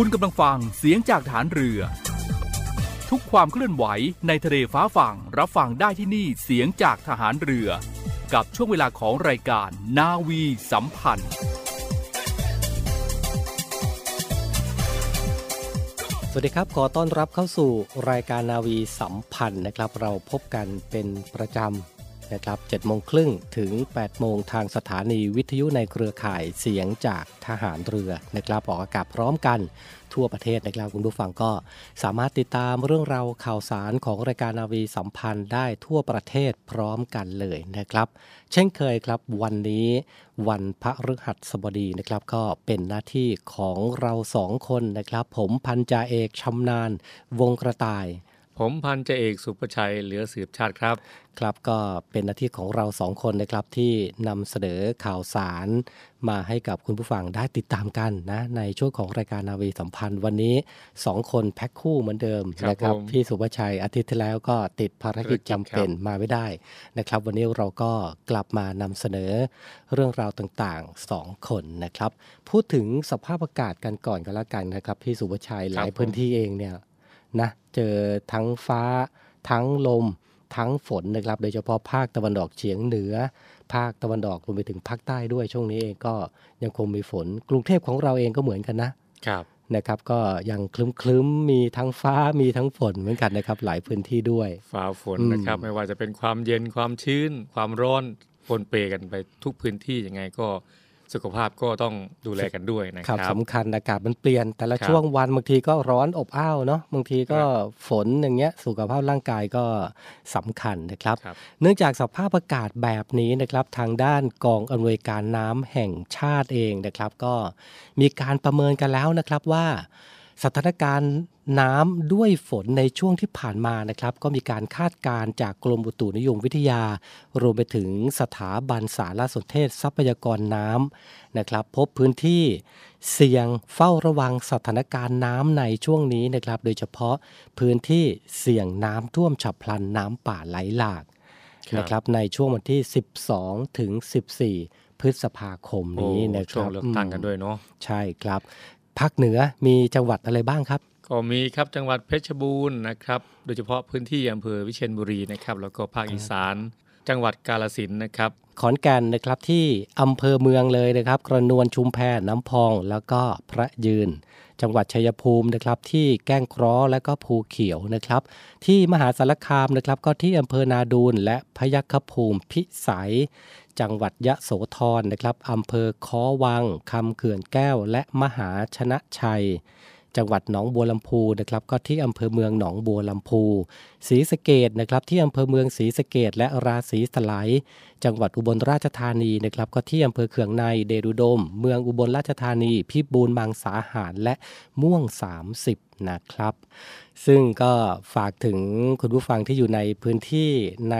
คุณกำลังฟังเสียงจากฐานเรือ ทุกความเคลื่อนไหวในทะเลฟ้าฝั่งรับฟังได้ที่นี่เสียงจากทหารเรือ กับช่วงเวลาของรายการนาวีสัมพันธ์ สวัสดีครับ ขอต้อนรับเข้าสู่รายการนาวีสัมพันธ์นะครับ เราพบกันเป็นประจำ นะครับ7โมงครึ่งถึง 8 โมงทางสถานีวิทยุในเครือข่ายเสียงจากทหารเรือนะครับออกอากาศพร้อมกันทั่วประเทศนะครับคุณผู้ฟังก็สามารถติดตามเรื่องราวข่าวสารของรายการนาวีสัมพันธ์ได้ทั่วประเทศพร้อมกันเลยนะครับ เช่นเคยครับวันนี้วันพระฤหัสบดีนะครับ ก็เป็นหน้าที่ของเราสองคนนะครับ ผมพันจ่าเอกชำนาญวงกระต่าย ผมพันจ่าเอกสุประชัยเหลือสืบชาติครับ ครับก็เป็นหน้าที่ของเราสองคนนะครับที่นำเสนอข่าวสารมาให้กับคุณผู้ฟังได้ติดตามกันนะ ในช่วงของรายการนาวีสัมพันธ์วันนี้สองคนแพ็คคู่เหมือนเดิมครับนะครับผมพี่สุภชัยอาทิตย์ที่แล้วก็ติดภารกิจจำเป็นมาไม่ได้นะครับ วันนี้เราก็กลับมานำเสนอเรื่องราวต่างๆสองคนนะครับ พูดถึงสภาพอากาศกันก่อนก็แล้วกันนะครับพี่สุภชัยหลายพื้นที่เองเนี่ย นะเจอทั้งฟ้า ทั้งลม ทั้งฝนนะครับ โดยเฉพาะภาคตะวันออกเฉียงเหนือ ภาคตะวันออกรวมไปถึงภาคใต้ด้วยช่วงนี้เองก็ยังคงมีฝน กรุงเทพของเราเองก็เหมือนกันนะครับนะครับก็ยังคลึ้มคลึ้มๆมีทั้งฟ้ามีทั้งฝนเหมือนกันนะครับหลายพื้นที่ด้วย ฟ้าฝนอืมนะครับไม่ว่าจะเป็นความเย็นความชื้น ความร้อนปนเปกันไปทุกพื้นที่ยังไงก็ สุขภาพก็ต้องดูแลกันด้วยนะคครัรับบสำคัญอากาศมันเปลี่ยน แต่ละครับช่วงวันบางทีก็ร้อนอบอ้าวเนาะบางทีก็ฝนอย่างเงี้ยสุขภาพร่างกายก็สำคัญนะครับครับ เนื่องจากสภาพอากาศแบบนี้นะครับ ทางด้านกองอำนวยการน้ำแห่งชาติเองนะครับ ก็มีการประเมินกันแล้วนะครับว่าสถานการณ์ น้ำด้วยฝนในช่วงที่ผ่านมานะครับ ก็มีการคาดการณ์จากกรมอุตุนิยมวิทยา รวมไปถึงสถาบันสารสนเทศทรัพยากรน้ำนะครับ พบพื้นที่เสี่ยงเฝ้าระวังสถานการณ์น้ำในช่วงนี้นะครับ โดยเฉพาะพื้นที่เสี่ยงน้ำท่วมฉับพลันน้ำป่าไหลหลากครับนะครับในช่วงวันที่ 12 ถึง 14 พฤษภาคมโอ้นี้นะคช่วรังบเลือกตั้งกันด้วยเนาะใช่ครับภาคเหนือมีจังหวัดอะไรบ้างครับ ก็มีครับจังหวัดเพชรบูรณ์นะครับ โดยเฉพาะพื้นที่อำเภอวิเชียรบุรีนะครับแล้วก็ภาคอีสาน จังหวัดกาฬสินนะครับ ขอนแก่นนะครับที่อำเภอเมืองเลยนะครับ กระนวนชุมแพน้ำพองแล้วก็พระยืน จังหวัดชัยภูมินะครับที่แก้งคราะห์และก็ภูเขียวนะครับ ที่มหาสารคามนะครับก็ที่อำเภอนาดูนและพยัคฆภูมิพิสัยจังหวัดยะโสธรนะครับอำเภอค้อวังคำเขื่อนแก้วและมหาชนะชัย จังหวัดหนองบัวลำพูนะครับก็ที่อำเภอเมืองหนองบัวลำพูศรีสะเกดนะครับที่อำเภอเมืองศรีสะเกดและราศีสไลยจังหวัดอุบลราชธานีนะครับก็ที่อำเภอเขืองในเดรุดม เมืองอุบลราชธานี พิบูลมังสาหารและม่วง 30 นะครับ ซึ่งก็ฝากถึงคุณผู้ฟังที่อยู่ในพื้นที่ใน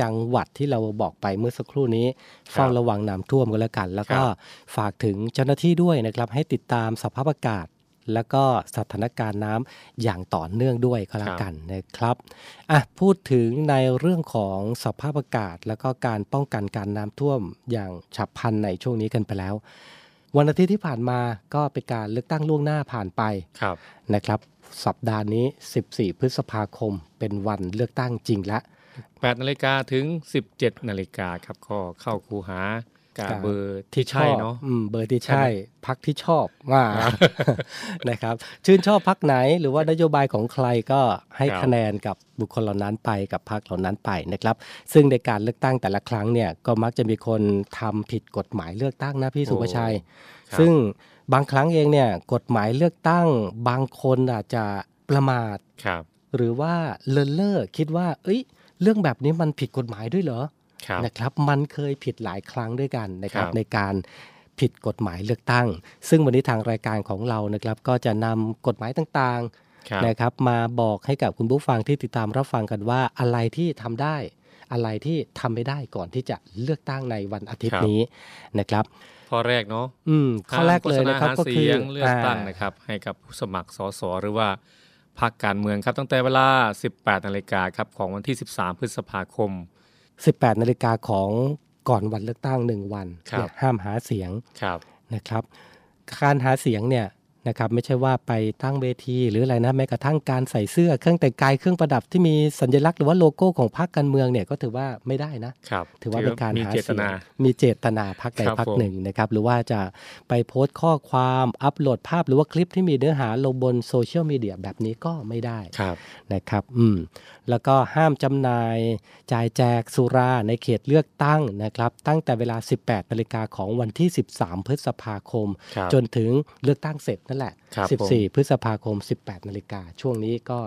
จังหวัดที่เราบอกไปเมื่อสักครู่นี้เฝ้าระวังน้ำท่วมกันแล้วกัน แล้วก็ฝากถึงเจ้าหน้าที่ด้วยนะครับให้ติดตามสภาพอากาศ แล้วก็สถานการณ์น้ำอย่างต่อเนื่องด้วยก็แล้วกันนะครับอะพูดถึงในเรื่องของสภาพอากาศ แล้วก็การป้องกันการน้ำท่วมอย่างฉับพลันในช่วงนี้กันไปแล้ว วันอาทิตย์ที่ผ่านมาก็เป็นการเลือกตั้งล่วงหน้าผ่านไปครับนะครับสัปดาห์นี้ 14 พฤษภาคม เป็นวันเลือกตั้งจริงแล้ว8นาฬิกาถึง 17นาฬิกาครับก็เข้าคูหา กากับเบอร์ที่ชใช่อบเนาะอืมเบอร์ที่ใช่ใช่ไหมพักที่ชอบว่านะครับ ชื่นชอบพักไหนหรือว่านโยบายของใครก็ให้ครับคะแนนกับบุคคลเหล่านั้นไปกับพักเหล่านั้นไปนะครับ ซึ่งในการเลือกตั้งแต่ละครั้งเนี่ยก็มักจะมีคนทำผิดกฎหมายเลือกตั้งนะพี่สุภชัยครับซึ่งบางครั้งเองเนี่ยกฎหมายเลือกตั้ง บางคนอาจจะประมาทครับหรือว่าเลินเล่อคิดว่า เอ้ย เรื่องแบบนี้มันผิดกฎหมายด้วยเหรอครับ นะครับมันเคยผิดหลายครั้งด้วยกันนะครับครับในการผิดกฎหมายเลือกตั้ง ซึ่งวันนี้ทางรายการของเรานะครับก็จะนำกฎหมายต่างครับๆนะครับมาบอกให้กับคุณผู้ฟังที่ติดตามรับฟังกันว่าอะไรที่ทำได้ อะไรที่ทำไม่ได้ก่อนที่จะเลือกตั้งในวันอาทิตย์นี้นะครับข้อแรกเนาะอืมข้อแรกเลยนะครับห้ามก็โฆษณาหาคือเสียงเลือกตั้งานะครับให้กับผู้สมัครสสหรือว่าพรรคการเมืองครับตั้งแต่เวลา 18นาฬิกาครับของวันที่ 13 พฤษภาคม 18 นาฬิกาของก่อนวันเลือกตั้งหนึ่งวันครับเนี่ยห้ามหาเสียงครับนะครับ การหาเสียงเนี่ยนะครับไม่ใช่ว่าไปตั้งเวที หรืออะไรนะแม้กระทั่งการใส่เสื้อเครื่องแต่งกายเครื่องประดับที่มีสัญลักษณ์หรือว่าโลโก้ของพรรคการเมืองเนี่ยก็ถือว่าไม่ได้นะครับถือว่าเป็นการมีหาเจตเสียงนามีเจตนาพักใดครับพักผมหนึ่งนะครับหรือว่าจะไปโพสต์ข้อความอัปโหลดภาพหรือว่าคลิปที่มีเนื้อหาลงบนโซเชียลมีเดียแบบนี้ก็ไม่ได้ครับนะครับ อืม แล้วก็ห้ามจำหน่าย จ่ายแจกสุราในเขตเลือกตั้งนะครับ ตั้งแต่เวลา 18นาฬิกาของวันที่ 13 พฤษภาคมครับจนถึงเลือกตั้งเสร็จนั่นแหละครับผม14 พฤษภาคม 18นาฬิกาช่วงนี้ก็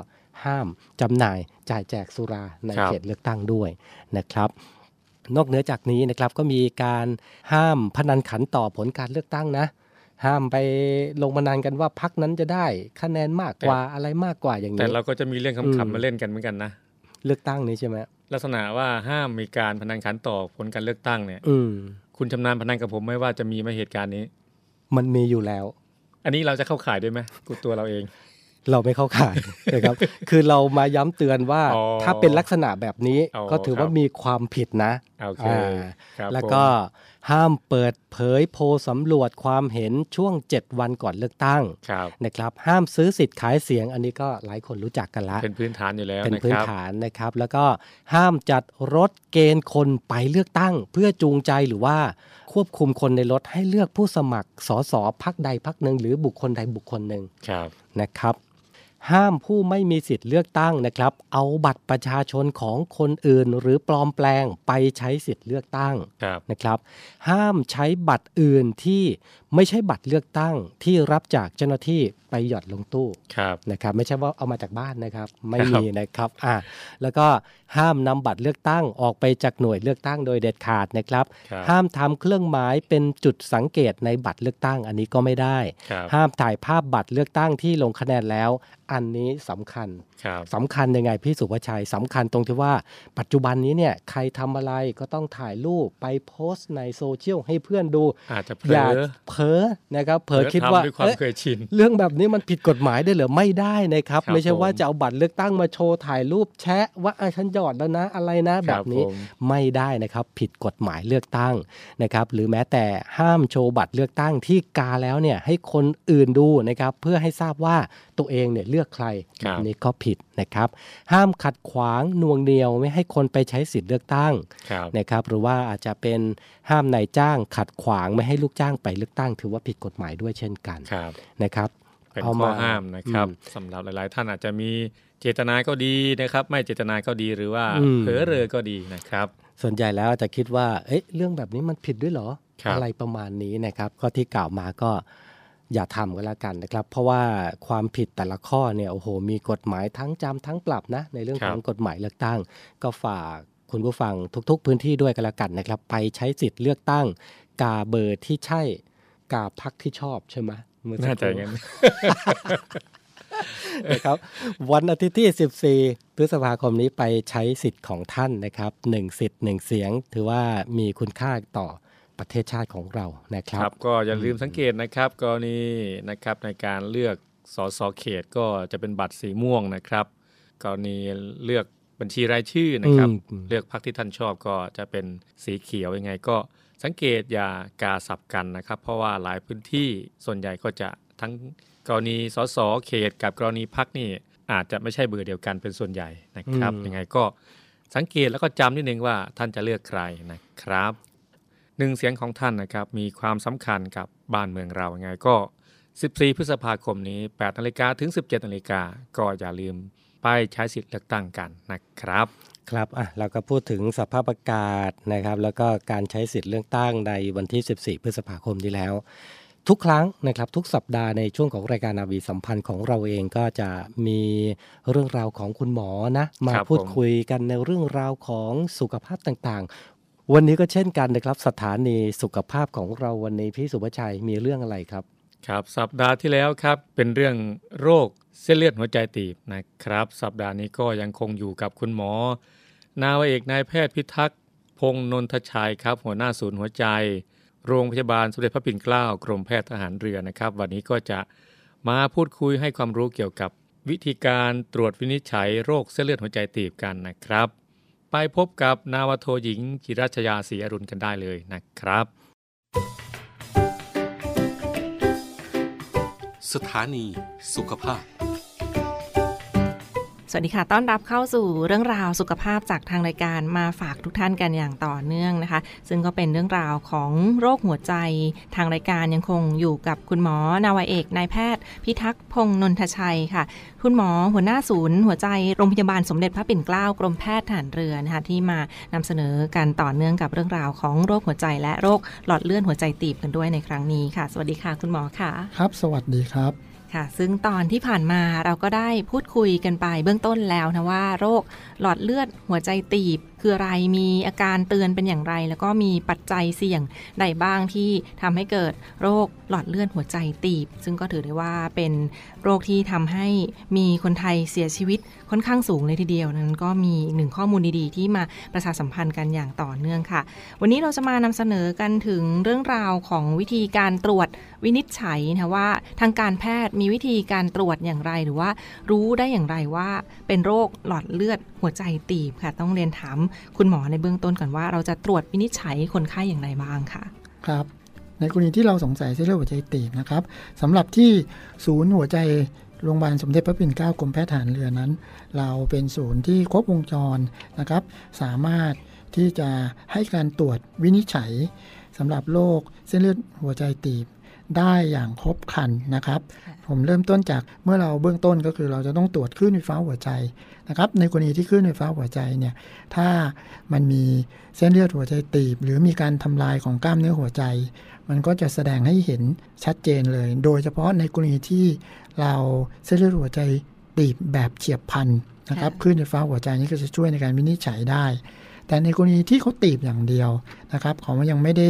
ห้ามจำหน่ายจ่ายแจกสุราในครับเขตเลือกตั้งด้วยนะครับนอกเหนือจากนี้นะครับก็มีการห้ามพนันขันต่อผลการเลือกตั้งนะ ห้ามไปลงพนันกันว่าพักนั้นจะได้คะแนนมากกว่าอะไรมากกว่าอย่างแต่นี้เราก็จะมีเรื่องอืมคำๆมาเล่นกันเหมือนกันนะเลือกตั้งนี้ใช่ไหมลักษณะว่าห้ามมีการพนันขันต่อผลการเลือกตั้งเนี่ย อืมคุณชำนาญพนันกับผมไหม่ว่าจะมีไหมเหตุการณ์นี้ มันมีอยู่แล้ว อันนี้เราจะเข้าข่ายด้วยไหมกูตัวเราเอง เราไม่เข้าข่ายนะครับ คือเรามาย้ำเตือนว่าอ๋อถ้าเป็นลักษณะแบบนี้อ๋อก็ถือว่าครับมีความผิดนะโอเคอ่าครับแล้วผมก็ห้ามเปิดเผยโพลสำรวจความเห็นช่วง 7 วันก่อนเลือกตั้งครับนะครับ ห้ามซื้อสิทธิ์ขายเสียง อันนี้ก็หลายคนรู้จักกันละ เป็นพื้นฐานอยู่แล้วเป็นนะพื้คนรับฐานนะครับ แล้วก็ห้ามจัดรถเกณฑ์คนไปเลือกตั้ง เพื่อจูงใจหรือว่าควบคุมคนในรถให้เลือกผู้สมัครสสพักใดพักหนึ่งหรือบุคคลใดบุคคลหนึ่งครับนะครับ ห้ามผู้ไม่มีสิทธิ์เลือกตั้งนะครับ เอาบัตรประชาชนของคนอื่น หรือปลอมแปลงไปใช้สิทธิ์เลือกตั้งครับนะครับ ห้ามใช้บัตรอื่นที่ ไม่ใช่บัตรเลือกตั้งที่รับจากเจ้าหน้าที่ไปหยอดลงตู้ครับนะครับไม่ใช่ว่าเอามาจากบ้านนะครับ ไม่ครับมีนะครับอ่าแล้วก็ห้ามนำบัตรเลือกตั้งออกไปจากหน่วยเลือกตั้งโดยเด็ดขาดนะครับครับห้ามทำเครื่องหมายเป็นจุดสังเกตในบัตรเลือกตั้ง อันนี้ก็ไม่ได้ครับห้ามถ่ายภาพบัตรเลือกตั้งที่ลงคะแนนแล้ว อันนี้สำคัญครับสำคัญยังไงพี่สุภชัยสำคัญตรงที่ว่า ปัจจุบันนี้เนี่ยใครทำอะไรก็ต้องถ่ายรูปไปโพสต์ในโซเชียลให้เพื่อนดูอาจจะเผลอย่าอเผลอนะครับเผลอคิดว่าทำด้วยความเอ๊ะเคยชินเรื่องแบบนี้มันผิดกฎหมายได้เหรือไม่ได้นะครับครับไม่ใช่ว่าผมจะเอาบัตรเลือกตั้งมาโชว์ถ่ายรูปแชะว่าอะฉันหยอดแล้วนะอะไรนะ แบบนี้ผมไม่ได้นะครับผิดกฎหมายเลือกตั้งนะครับหรือแม้แต่ห้ามโชว์บัตรเลือกตั้งที่กาแล้วเนี่ยให้คนอื่นดูนะครับเพื่อให้ทราบว่าตัวเองเนี่ยเลือกใครครัแบบบนี้ก็ผิดนะครับ ห้ามขัดขวางนวงเหนียวไม่ให้คนไปใช้สิทธิ์เลือกตั้งครับนะครับหรือว่าอาจจะเป็นห้ามนายจ้างขัดขวางไม่ให้ลูกจ้างไปเลือกตั้งถือว่าผิดกฎหมายด้วยเช่นกันครับนะครับเป็นเอาข้อมาห้ามนะครับอืมสำหรับหลาย ๆ ท่านอาจจะมีเจตนาก็ดีนะครับ ไม่เจตนาก็ดีหรือว่าอืมเผลอเรอก็ดีนะครับ ส่วนใหญ่แล้วอาจจะคิดว่าเอ๊ะเรื่องแบบนี้มันผิดด้วยเหรอครับอะไรประมาณนี้นะครับก็ที่กล่าวมาก็อย่าทำก็แล้วกันนะครับ เพราะว่าความผิดแต่ละข้อเนี่ยโอ้โหมีกฎหมายทั้งจำทั้งปรับนะ ในเรื่องของกฎหมายเลือกตั้ง ก็ฝากคุณผู้ฟังทุก ๆ พื้นที่ด้วยกันแล้วกันนะครับ ไปใช้สิทธิ์เลือกตั้ง กาเบอร์ที่ใช่ กาพักที่ชอบใช่ไหมน่าจะอย่างนั้นนะครับวันอาทิตย์ที่ 14 พฤษภาคมนี้ไปใช้สิทธิ์ของท่านนะครับหนึ่งสิทธิ์หนึ่งเสียง ถือว่ามีคุณค่าต่อประเทศชาติของเรานะครับรบก็อย่าลืมสังเกตนะครับกรณีนะครับในการเลือกสสเขตก็จะเป็นบัตรสีม่วงนะครับ กรณีเลือกบัญชีรายชื่อนะครับ เลือกพรรคที่ท่านชอบก็จะเป็นสีเขียวยังไงก็ สังเกตอย่ากาสับกันนะครับ เพราะว่าหลายพื้นที่ส่วนใหญ่ก็จะทั้งกรณีสสเขตกับกรณีพักนี่อาจจะไม่ใช่เบอร์เดียวกันเป็นส่วนใหญ่นะครับยังไงก็สังเกตแล้วก็จำนิดนึงว่าท่านจะเลือกใครนะครับหนึ่งเสียงของท่านนะครับมีความสำคัญกับบ้านเมืองเราไงก็ 14 พฤษภาคมนี้8นาฬิกาถึง 17นาฬิกาก็อย่าลืมไปใช้สิทธิ์เลือกตั้งกันนะครับ ครับอะเราก็พูดถึงสภาพอากาศนะครับ แล้วก็การใช้สิทธิ์เลือกตั้งในวันที่ 14 พฤษภาคมที่แล้ว ทุกครั้งนะครับทุกสัปดาห์ในช่วงของรายการนาวีสัมพันธ์ของเราเองก็จะมีเรื่องราวของคุณหมอนะมาพูดคุยกันในเรื่องราวของสุขภาพต่างวันนี้ก็เช่นกันนะครับ สถานีสุขภาพของเราวันนี้พี่สุภชัยมีเรื่องอะไรครับครับ สัปดาห์ที่แล้วครับเป็นเรื่องโรค เส้นเลือดหัวใจตีบนะครับ สัปดาห์นี้ก็ยังคงอยู่กับคุณหมอ นาวเอกนายแพทย์พิทักษ์พงนนทชัยครับ หัวหน้าศูนย์หัวใจ โรงพยาบาลสมเด็จพระปิ่นเกล้ากรมแพทย์ทหารเรือนะครับ วันนี้ก็จะมาพูดคุยให้ความรู้เกี่ยวกับ วิธีการตรวจวินิจฉัยโรคเส้นเลือดหัวใจตีบกันนะครับ ไปพบกับนาวโทหญิงจิรัชยาศรีอรุณกันได้เลยนะครับ สถานีสุขภาพ สวัสดีค่ะ ต้อนรับเข้าสู่เรื่องราวสุขภาพจากทางรายการมาฝากทุกท่านกันอย่างต่อเนื่องนะคะ ซึ่งก็เป็นเรื่องราวของโรคหัวใจ ทางรายการยังคงอยู่กับคุณหมอนาวเอกนายแพทย์ พิทักษ์พงนนทชัยค่ะ คุณหมอหัวหน้าศูนย์ หัวใจโรงพยาบาลสมเด็จพระปิ่นเกล้ากรมแพทย์ทหารเรือนะคะที่มานำเสนอการต่อเนื่องกับเรื่องราวของโรคหัวใจ และโรคหลอดเลือดหัวใจตีบกันด้วยในครั้งนี้ค่ะ สวัสดีค่ะ คุณหมอค่ะ ครับ สวัสดีครับ ค่ะ ซึ่งตอนที่ผ่านมาเราก็ได้พูดคุยกันไปเบื้องต้นแล้วนะว่า โรคหลอดเลือดหัวใจตีบ คืออะไรมีอาการเตือนเป็นอย่างไร แล้วก็มีปัจจัยเสี่ยงใดบ้างที่ทำให้เกิดโรคหลอดเลือดหัวใจตีบ ซึ่งก็ถือได้ว่าเป็นโรคที่ทำให้มีคนไทยเสียชีวิตค่อนข้างสูงเลยทีเดียวนั้นก็มีหนึ่งข้อมูลดีๆ ที่มาประชาสัมพันธ์กันอย่างต่อเนื่องค่ะ วันนี้เราจะมานำเสนอกันถึงเรื่องราวของวิธีการตรวจวินิจฉัยนะว่าทางการแพทย์มีวิธีการตรวจอย่างไรหรือว่ารู้ได้อย่างไรว่าเป็นโรคหลอดเลือดหัวใจตีบค่ะ ต้องเรียนถามคุณหมอในเบื้องต้นก่อนว่าเราจะตรวจวินิจฉัยคนไข้อย่างไรบ้างค่ะ ครับในกรณีที่เราสงสัยเส้นเลือดหัวใจตีบนะครับสำหรับที่ศูนย์หัวใจโรงพยาบาลสมเด็จพระปิ่นเกล้ากรมแพทย์ทหารเรือนั้น เราเป็นศูนย์ที่ครบวงจรนะครับ สามารถที่จะให้การตรวจวินิจฉัยสำหรับโรคเส้นเลือดหัวใจตีบ ได้อย่างครบครันนะครับ ผมเริ่มต้นจากเมื่อเราเบื้องต้นก็คือเราจะต้องตรวจคลื่นไฟฟ้าหัวใจนะครับ ในกรณีที่คลื่นไฟฟ้าหัวใจเนี่ยถ้ามันมีเส้นเลือดหัวใจตีบ หรือมีการทำลายของกล้ามเนื้อหัวใจ มันก็จะแสดงให้เห็นชัดเจนเลย โดยเฉพาะในกรณีที่เราเส้นเลือดหัวใจตีบแบบเฉียบพลันนะครับคลื่นไฟฟ้าหัวใจนี้ก็จะช่วยในการวินิจฉัยได้ แต่ในกรณีที่เขาตีบอย่างเดียวนะครับเขายังไม่ได้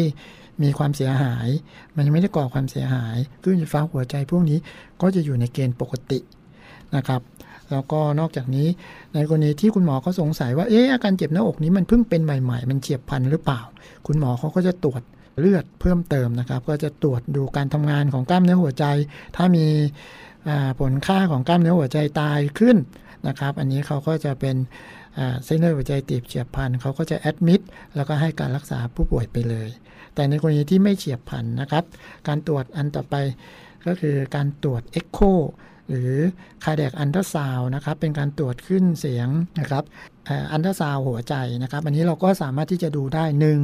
มีความเสียหาย มันยังไม่ได้ก่อความเสียหายคลื่นไฟฟ้าหัวใจพวกนี้ก็จะอยู่ในเกณฑ์ปกตินะครับ แล้วก็นอกจากนี้ในกรณีที่คุณหมอเขาสงสัยว่าเอ๊ะอาการเจ็บหน้าอกนี้มันเพิ่งเป็นใหม่ ๆ มันเฉียบพลันหรือเปล่า คุณหมอเขาก็จะตรวจเลือดเพิ่มเติมนะครับ ก็จะตรวจดูการทำงานของกล้ามเนื้อหัวใจ ถ้ามีผลค่าของกล้ามเนื้อหัวใจตายขึ้นนะครับ อันนี้เขาก็จะเป็นเส้นเลือดหัวใจตีบเฉียบพลันเขาก็จะ admit แล้วก็ให้การรักษาผู้ป่วยไปเลย แต่ในกรณีที่ไม่เฉียบพลันนะครับ การตรวจอันต่อไปก็คือการตรวจ echo หรือ cardiac ultrasound นะครับเป็นการตรวจคลื่นเสียงนะครับอัลตราซาวด์หัวใจนะครับ อันนี้เราก็สามารถที่จะดูได้หนึ่ง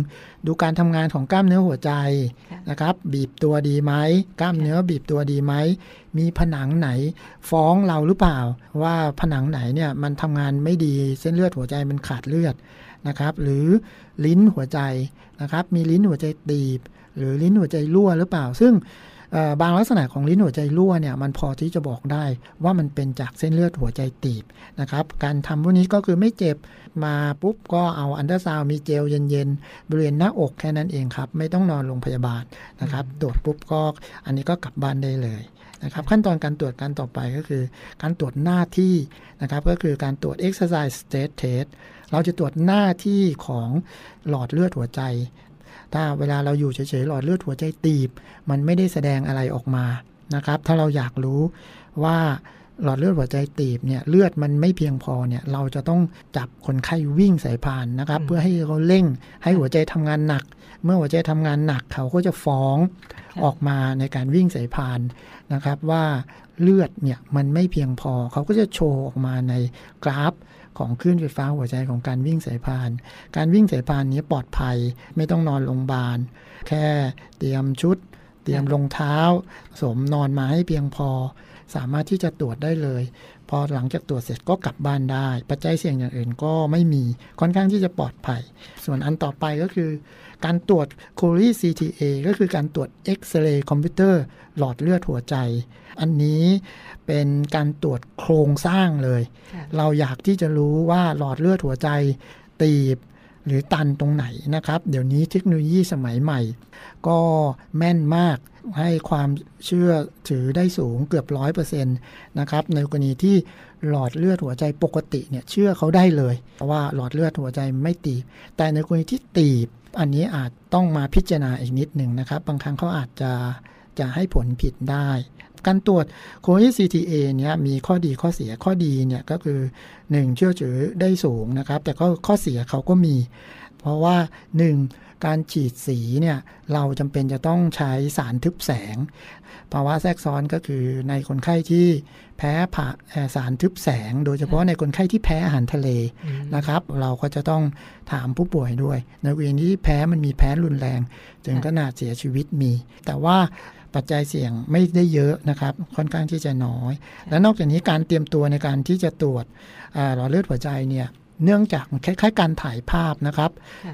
ดูการทำงานของกล้ามเนื้อหัวใจนะครับ บีบตัวดีไหมกล้ามเนื้อบีบตัวดีไหมมีผนังไหนฟ้องเราหรือเปล่า ว่าผนังไหนเนี่ยมันทำงานไม่ดีเส้นเลือดหัวใจมันขาดเลือด นะครับ หรือลิ้นหัวใจนะครับ มีลิ้นหัวใจตีบ หรือลิ้นหัวใจรั่วหรือเปล่า ซึ่งบางลักษณะของลิ้นหัวใจรั่วเนี่ยมันพอที่จะบอกได้ว่ามันเป็นจากเส้นเลือดหัวใจตีบนะครับ การทำพวกนี้ก็คือไม่เจ็บมาปุ๊บก็เอาอันเดอร์ซาวมีเจลเย็นๆบริเวณหน้าอกแค่นั้นเองครับ ไม่ต้องนอนโรงพยาบาลนะครับตรวจปุ๊บก็อันนี้ก็กลับบ้านได้เลยนะครับขั้นตอนการตรวจการต่อไปก็คือ การตรวจหน้าที่นะครับก็คือการตรวจ exercise state test เราจะตรวจหน้าที่ของหลอดเลือดหัวใจ ถ้าเวลาเราอยู่เฉยๆหลอดเลือดหัวใจตีบ มันไม่ได้แสดงอะไรออกมานะครับ ถ้าเราอยากรู้ว่าหลอดเลือดหัวใจตีบเนี่ยเลือดมันไม่เพียงพอเนี่ยเราจะต้องจับคนไข้วิ่งสายพานนะครับ เพื่อให้เขาเร่งให้หัวใจทำงานหนัก เมื่อหัวใจทำงานหนักเขาก็จะฟ้องออกมาในการวิ่งสายพานนะครับ ว่าเลือดเนี่ยมันไม่เพียงพอ เขาก็จะโชว์ออกมาในกราฟ ของคลื่นไฟฟ้าหัวใจของการวิ่งสายพาน การวิ่งสายพานนี้ปลอดภัยไม่ต้องนอนโรงพยาบาล แค่เตรียมชุด เตรียมรองเท้าสวมนอนมาให้เพียงพอ สามารถที่จะตรวจได้เลย พอหลังจากตรวจเสร็จก็กลับบ้านได้ ปัจจัยเสี่ยงอย่างอื่นก็ไม่มีค่อนข้างที่จะปลอดภัย ส่วนอันต่อไปก็คือ การตรวจ c o r y CTA ก็คือการตรวจเอ็กซเรย์คอมพิวเตอร์หลอดเลือดหัวใจ อันนี้เป็นการตรวจโครงสร้างเลย เราอยากที่จะรู้ว่าหลอดเลือดหัวใจตีบ หรือตันตรงไหนนะครับ เดี๋ยวนี้เทคโนโลยีสมัยใหม่ ก็แม่นมากให้ความเชื่อถือได้สูงเกือบร้อยเปอร์เซ็นต์นะครับ ในกรณีที่หลอดเลือดหัวใจปกติเนี่ยเชื่อเขาได้เลยว่าหลอดเลือดหัวใจไม่ตีบ แต่ในกรณีที่ตีบ อันนี้อาจต้องมาพิจารณาอีกนิดหนึ่งนะครับ บางครั้งเขาอาจจะจะให้ผลผิดได้ การตรวจโควิด CTA เนี่ยมีข้อดีข้อเสียข้อดีเนี่ยก็คือ 1 เชื่อถือได้สูงนะครับ แต่ก็ข้อเสียเขาก็มี เพราะว่า 1. การฉีดสีเนี่ยเราจำเป็นจะต้องใช้สารทึบแสงภาวะแทรกซ้อนก็คือในคนไข้ที่แพ้ผ่าสารทึบแสง โดยเฉพาะในคนไข้ที่แพ้อาหารทะเลนะครับ เราก็จะต้องถามผู้ป่วยด้วย ในกรณีที่แพ้มันมีแพ้รุนแรง ถึงขนาดเสียชีวิตมี แต่ว่า ปัจจัยเสี่ยงไม่ได้เยอะนะครับ ค่อนข้างที่จะน้อย และนอกจากนี้การเตรียมตัวในการที่จะตรวจหลอดเลือดหัวใจเนี่ย เนื่องจากคล้ายๆ การถ่ายภาพนะครับ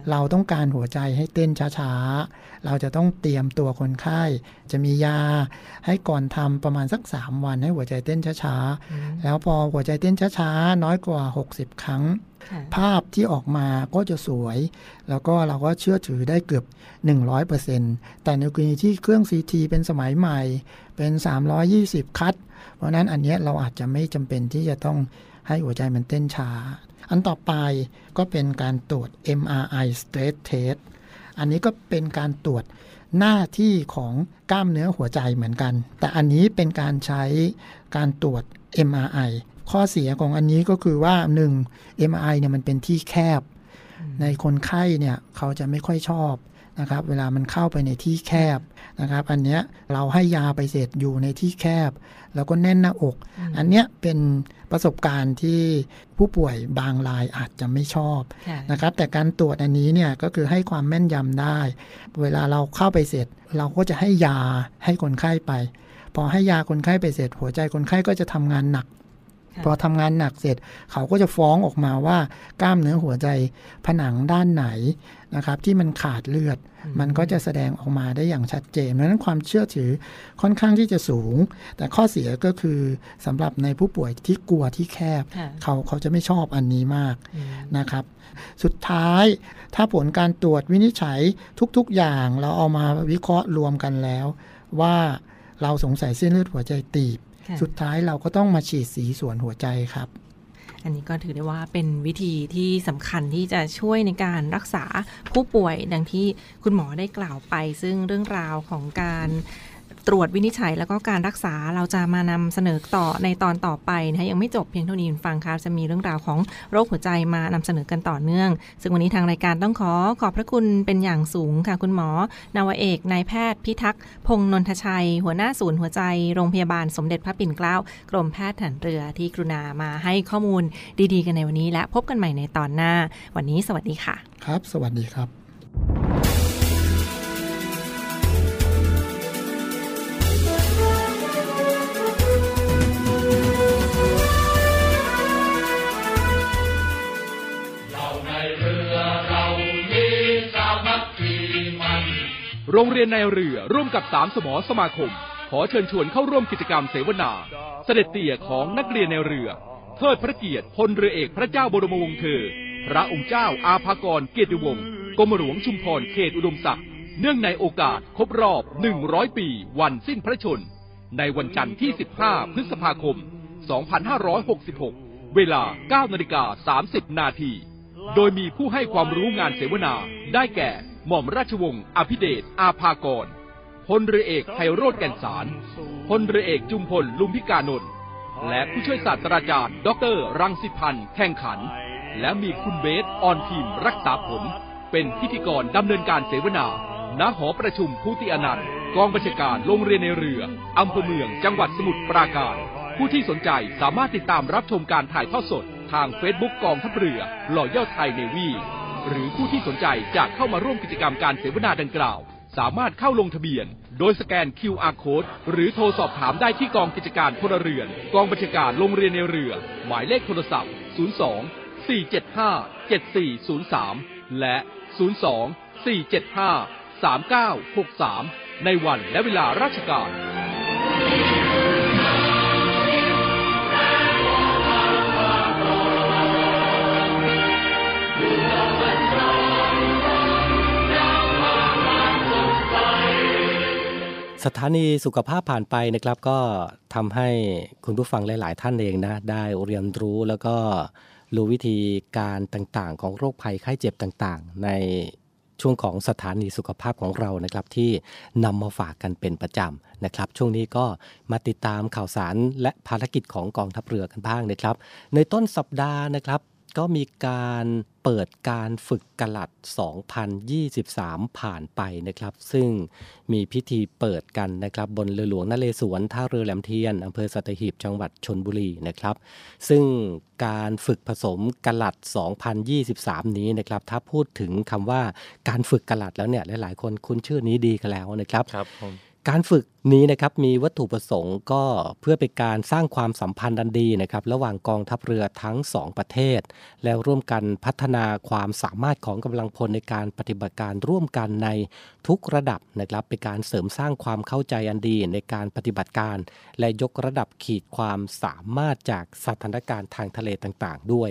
เราต้องการหัวใจให้เต้นช้าๆ เราจะต้องเตรียมตัวคนไข้ จะมียาให้ก่อนทำประมาณสัก 3 วันให้หัวใจเต้นช้าๆ แล้วพอหัวใจเต้นช้าๆ น้อยกว่า 60 ครั้ง ภาพที่ออกมาก็จะสวย แล้วก็เราก็เชื่อถือได้เกือบ 100%แต่ในกรณีที่เครื่อง CT เป็นสมัยใหม่ เป็น 320 คัด เพราะนั้นอันนี้เราอาจจะไม่จำเป็นที่จะต้องให้หัวใจมันเต้นช้า อันต่อไปก็เป็นการตรวจ MRI stress test อันนี้ก็เป็นการตรวจหน้าที่ของกล้ามเนื้อหัวใจเหมือนกัน แต่อันนี้เป็นการใช้การตรวจ MRI ข้อเสียของอันนี้ก็คือว่า 1. MRI เนี่ยมันเป็นที่แคบ ในคนไข้เนี่ยเขาจะไม่ค่อยชอบ นะครับเวลามันเข้าไปในที่แคบนะครับ อันเนี้ยเราให้ยาไปเสร็จอยู่ในที่แคบ แล้วก็แน่นหน้าอก อันเนี้ยเป็นประสบการณ์ที่ผู้ป่วยบางรายอาจจะไม่ชอบนะครับ แต่การตรวจอันนี้เนี่ยก็คือให้ความแม่นยำได้ เวลาเราเข้าไปเสร็จ เราก็จะให้ยาให้คนไข้ไป พอให้ยาคนไข้ไปเสร็จ หัวใจคนไข้ก็จะทำงานหนัก พอทำงานหนักเสร็จเขาก็จะฟ้องออกมาว่ากล้ามเนื้อหัวใจผนังด้านไหนนะครับที่มันขาดเลือด มันก็จะแสดงออกมาได้อย่างชัดเจนเพราะนั้นความเชื่อถือค่อนข้างที่จะสูง แต่ข้อเสียก็คือสำหรับในผู้ป่วยที่กลัวที่แคบ เขาเขาจะไม่ชอบอันนี้มากนะครับ สุดท้ายถ้าผลการตรวจวินิจฉัยทุกๆอย่างเราเอามาวิเคราะห์รวมกันแล้ว ว่าเราสงสัยเส้นเลือดหัวใจตีบ สุดท้ายเราก็ต้องมาฉีดสีส่วนหัวใจครับ อันนี้ก็ถือได้ว่าเป็นวิธีที่สำคัญที่จะช่วยในการรักษาผู้ป่วยดังที่คุณหมอได้กล่าวไป ซึ่งเรื่องราวของการ ตรวจวินิจฉัยแล้วก็การรักษาเราจะมานำเสนอต่อในตอนต่อไปนะคะยังไม่จบเพียงเท่านี้ฟังครับจะมีเรื่องราวของโรคหัวใจมานำเสนอกันต่อเนื่อง ซึ่งวันนี้ทางรายการต้องขอขอบพระคุณเป็นอย่างสูงค่ะ คุณหมอ นาวเอกนายแพทย์พิทักษ์พงนนทชัย หัวหน้าศูนย์หัวใจโรงพยาบาลสมเด็จพระปิ่นเกล้ากรมแพทย์ฐานเรือที่กรุณามาให้ข้อมูลดีๆ กันในวันนี้และพบกันใหม่ในตอนหน้า วันนี้สวัสดีค่ะ ครับ สวัสดีครับ โรงเรียนในเรือร่วมกับสามสมอสมาคม ขอเชิญชวนเข้าร่วมกิจกรรมเสวนา เสด็จเตี่ยของนักเรียนในเรือ เทิดพระเกียรติพลเรือเอกพระเจ้าบรมวงศ์เธอ พระองค์เจ้าอาภากรเกียรติวงศ์กรมหลวงชุมพรเขตอุดมศักดิ์เนื่องในโอกาสครบรอบ 100 ปี วันสิ้นพระชน ในวันจันทร์ที่ 15 พฤษภาคม 2566 เวลา 9นาฬิกา30 นาที โดยมีผู้ให้ความรู้งานเสวนาได้แก่ หม่อมราชวงศ์อภิเดชอาภากร พลเรือเอกไพโรธแก่นสาร พลเรือเอกจุมพลลุมพิกานนท์ และผู้ช่วยศาสตราจารย์ดรรังสิพันธ์แข่งขัน และมีคุณเบสออนทีมรักษาผล เป็นพิธีกรดำเนินการเสวนา ณ หอประชุมพุติอนันต์กองบัญชาการโรงเรียนนายเรืออำเภอเมือง จังหวัดสมุทรปราการ ผู้ที่สนใจสามารถติดตามรับชมการถ่ายทอดสด ทางเฟซบุ๊กกองทัพเรือ Royal Thai Navy หรือผู้ที่สนใจจะเข้ามาร่วมกิจกรรมการเสวนาดังกล่าว สามารถเข้าลงทะเบียน โดยสแกน QR code หรือโทรสอบถามได้ที่กองกิจการพลเรือน กองบัญชาการโรงเรียนในเรือ หมายเลขโทรศัพท์ 02 475 7403 และ 02 475 3963 ในวันและเวลาราชการ สถานีสุขภาพผ่านไปนะครับก็ทำให้คุณผู้ฟังหลาย ๆ ท่านเองนะได้เรียนรู้แล้วก็รู้วิธีการต่าง ๆ ของโรคภัยไข้เจ็บต่าง ๆ ในช่วงของสถานีสุขภาพของเรานะครับที่นำมาฝากกันเป็นประจำนะครับ ช่วงนี้ก็มาติดตามข่าวสารและภารกิจของกองทัพเรือกันบ้างนะครับ ในต้นสัปดาห์นะครับ ก็มีการเปิดการฝึกกะลัด 2023 ผ่านไปนะครับ ซึ่งมีพิธีเปิดกันนะครับ บนเรือหลวงนเรศวรท่าเรือแหลมเทียนอำเภอสัตหีบจังหวัดชนบุรีนะครับ ซึ่งการฝึกผสมกะลัด 2023 นี้นะครับ ถ้าพูดถึงคำว่าการฝึกกะลัดแล้วเนี่ยหลายๆ คนคุ้นชื่อนี้ดีกันแล้วนะครับครับผม การฝึกนี้นะครับมีวัตถุประสงค์ก็เพื่อเป็นการสร้างความสัมพันธ์อันดีนะครับระหว่างกองทัพเรือทั้งสองประเทศ แล้วร่วมกันพัฒนาความสามารถของกำลังพลในการปฏิบัติการร่วมกันในทุกระดับนะครับเป็นการเสริมสร้างความเข้าใจอันดีในการปฏิบัติการ และยกระดับขีดความสามารถจากสถานการณ์ทางทะเลต่างๆ ด้วย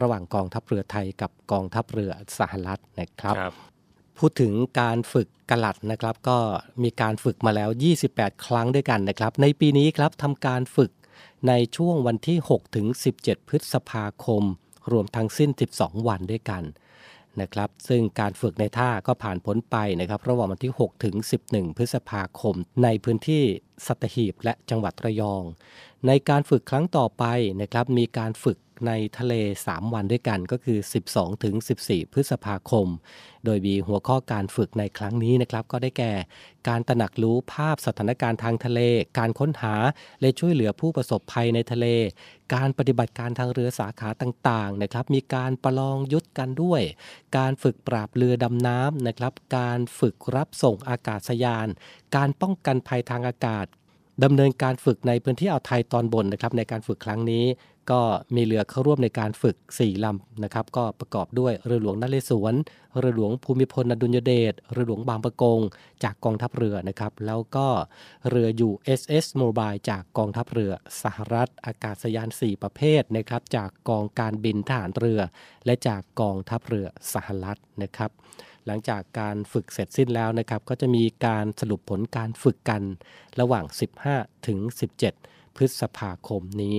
ระหว่างกองทัพเรือไทยกับกองทัพเรือสหรัฐนะครับครับ พูดถึงการฝึกกลัดนะครับ ก็มีการฝึกมาแล้ว 28 ครั้งด้วยกันนะครับ ในปีนี้ครับทำการฝึกในช่วงวันที่ 6 ถึง 17 พฤษภาคม รวมทั้งสิ้น 12 วันด้วยกันนะครับ ซึ่งการฝึกในท่าก็ผ่านพ้นไปนะครับ ระหว่างวันที่ 6 ถึง 11 พฤษภาคม ในพื้นที่สัตหีบและจังหวัดระยอง ในการฝึกครั้งต่อไปนะครับ มีการฝึก ในทะเล 3 วันด้วยกันก็คือ 12 ถึง 14 พฤษภาคม โดยมีหัวข้อการฝึกในครั้งนี้นะครับ ก็ได้แก่ การตระหนักรู้ภาพสถานการณ์ทางทะเล การค้นหาและช่วยเหลือผู้ประสบภัยในทะเล การปฏิบัติการทางเรือสาขาต่างๆนะครับ มีการประลองยุทธกันด้วย การฝึกปราบเรือดำน้ำนะครับ การฝึกรับส่งอากาศยาน การป้องกันภัยทางอากาศ ดำเนินการฝึกในพื้นที่อ่าวไทยตอนบนนะครับในการฝึกครั้งนี้ ก็มีเรือเข้าร่วมในการฝึก 4ลำนะครับก็ประกอบด้วยเรือหลวงนเรศวรเรือหลวงภูมิพลอดุลยเดชเรือหลวงบางประกง จากกองทัพเรือนะครับแล้วก็เรือ USS Mobile จากกองทัพเรือสหรัฐ อากาศยาน 4 ประเภทนะครับจากกองการบินทหารเรือ และจากกองทัพเรือสหรัฐนะครับ หลังจากการฝึกเสร็จสิ้นแล้วนะครับก็จะมีการสรุปผลการฝึกกันระหว่าง 15 ถึง 17 พฤษภาคมนี้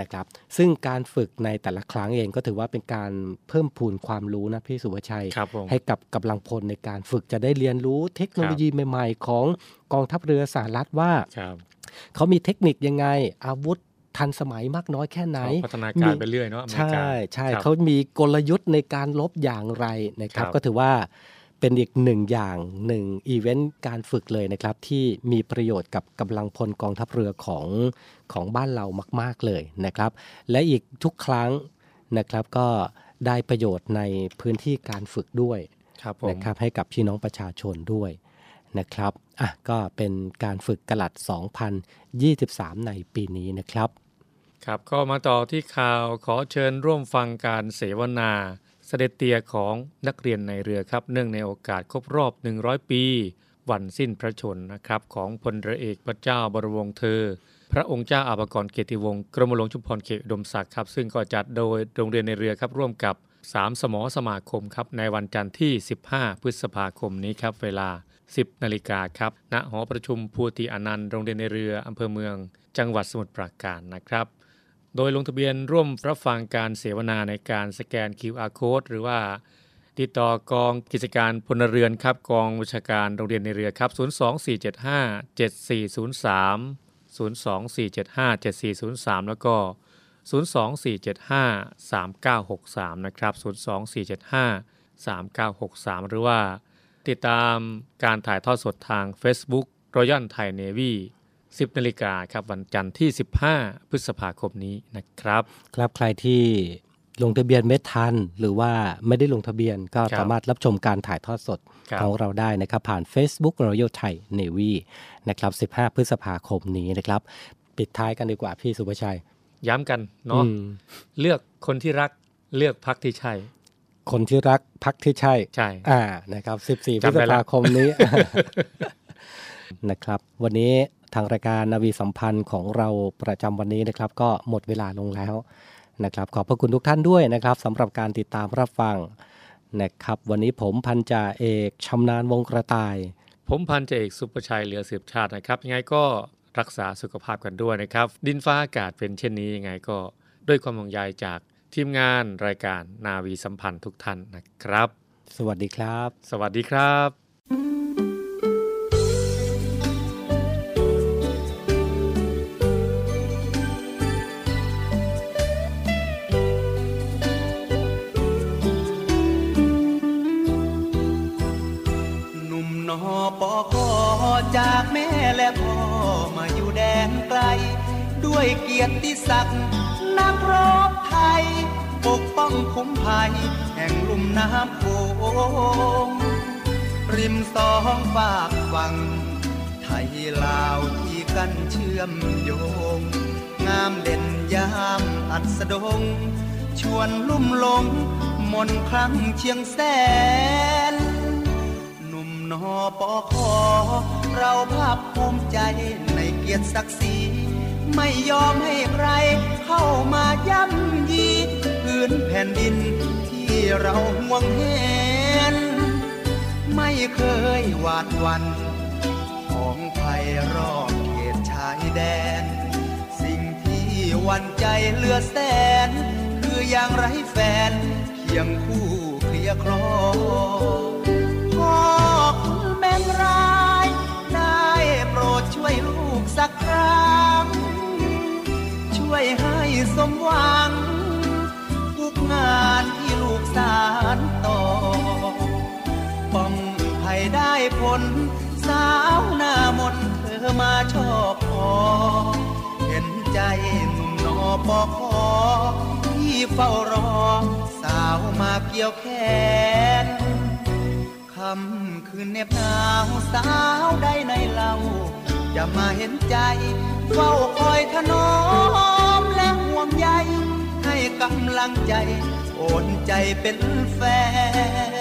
นะครับ ซึ่งการฝึกในแต่ละครั้งเองก็ถือว่าเป็นการเพิ่มพูนความรู้นะพี่สุวชัยครับผมให้กับกำลังพลในการฝึกจะได้เรียนรู้เทคโนโลยีใหม่ ๆ ของกองทัพเรือสหรัฐว่าครับเขามีเทคนิคยังไงอาวุธ ทันสมัยมากน้อยแค่ไหนเขาพัฒนาการไปเรื่อยเนาะอเมริใช่กาใช่ครับเขามีกลยุทธ์ในการลบอย่างไรนะครับครับ ก็ถือว่าเป็นอีกหนึ่งอย่างหนึ่งอีเวนต์การฝึกเลยนะครับ ที่มีประโยชน์กับกำลังพลกองทัพเรือของของบ้านเรามาก ๆเลยนะครับ และอีกทุกครั้งนะครับก็ได้ประโยชน์ในพื้นที่การฝึกด้วยครับผมนะครับให้กับพี่น้องประชาชนด้วยนะครับอะก็เป็นการฝึกกลัด 2023 ในปีนี้นะครับ ครับก็มาต่อที่ข่าวขอเชิญร่วมฟังการเสวนาเสด็จเตียของนักเรียนในเรือครับ เนื่องในโอกาสครบรอบ 100 ปี วันสิ้นพระชนนะครับ ของพลเรือเอกพระเจ้าบรมวงศ์เธอ พระองค์เจ้าอาภากรเกียรติวงศ์กรมหลวงชุมพรเขตดมศักดิ์ครับ ซึ่งก็จัดโดยโรงเรียนในเรือครับ ร่วมกับ 3 สมอสมาคมครับในวันจันทร์ที่ 15 พฤษภาคมนี้ครับ เวลา 10 นาฬิกาครับณหอประชุมภูติอนันต์โรงเรียนในเรืออำเภอเมือง จังหวัดสมุทรปราการนะครับ โดยลงทะเบียนร่วมรับฟังการเสวนาในการสแกน QR code หรือว่าติดต่อกองกิจการพลเรือนครับกองวิชาการโรงเรียนในเรือครับ 024757403 024757403 แล้วก็ 024753963 นะครับ 024753963 หรือว่าติดตามการถ่ายทอดสดทาง Facebook Royal Thai Navy 10นาฬิกาครับวันจันทร์ที่ 15 พฤษภาคมนี้นะครับ ครับใครที่ลงทะเบียนไม่ทัน หรือว่าไม่ได้ลงทะเบียนก็ครับสามารถรับชมการถ่ายทอดสดครับของเราได้นะครับ ผ่าน Facebook Royal Thai Navy นะครับ 15 พฤษภาคมนี้นะครับ ปิดท้ายกันดีกว่าพี่สุภชัย ย้ำกันเนาะอืมเลือกคนที่รักเลือกพักที่ใช่คนที่รักพักที่ใช่ใช่อ่านะครับ 14 พฤจำษได้แล้วภาคมนี้นะครับ วันนี้ ทางรายการนาวีสัมพันธ์ของเราประจำวันนี้นะครับ ก็หมดเวลาลงแล้วนะครับ ขอบพระคุณทุกท่านด้วยนะครับสำหรับการติดตามรับฟังนะครับ วันนี้ผมพันจ่าเอกชำนาญวงกระต่าย ผมพันจ่าเอกสุประชัยเหลือสืบชาตินะครับ ยังไงก็รักษาสุขภาพกันด้วยนะครับ ดินฟ้าอากาศเป็นเช่นนี้ยังไงก็ด้วยความห่วงใยจากทีมงานรายการนาวีสัมพันธ์ทุกท่านนะครับ สวัสดีครับ สวัสดีครับ ด้วยเกียรติศักดิ์นักรบไทย ปกป้องคุ้มภัย แห่งลุ่มน้ำโขงริมสองฝากฝั่ง ไทยลาวที่กันเชื่อมโยง งามเด่นยามอัสดง ชวนลุ่มหลง มนครั้งเชียงแสน หนุ่มนอปอคอ เราภาคภูมิใจในเกียรติศักดิ์ศรี ไม่ยอมให้ใครเข้ามาย่ำยีพื้นแผ่นดินที่เราห่วงเห็นไม่เคยหวาดวัน ของภัยรอบเขตชายแดน สิ่งที่วันใจเลือแสน คืออย่างไรแฟนเคียงคู่เคลียร์ครอพ่อคุณแม่ร้าย ได้โปรดช่วยลูกสักครั้ง วยให้สมหวัง ทุกงานที่ลูกสารต่อ ป้องภัยได้ผล สาวหน้ามนเธอมาชอบพอ เห็นใจหนุ่มนอปอคอที่เฝ้ารอ สาวมาเกี่ยวแขนคำคืนเน็บหนาวสาวใดในเรา จะมาเห็นใจ เฝ้าคอยถนอมและห่วงใย ให้กำลังใจ โอนใจเป็นแฟ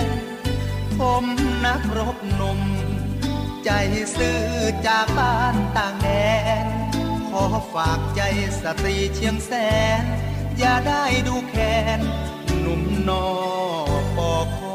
น ผมนักรบหนุ่ม ใจซื่อจากบ้านต่างแดน ขอฝากใจสตรีเชียงแสน อย่าได้ดูแค้นหนุ่มนอปอคอ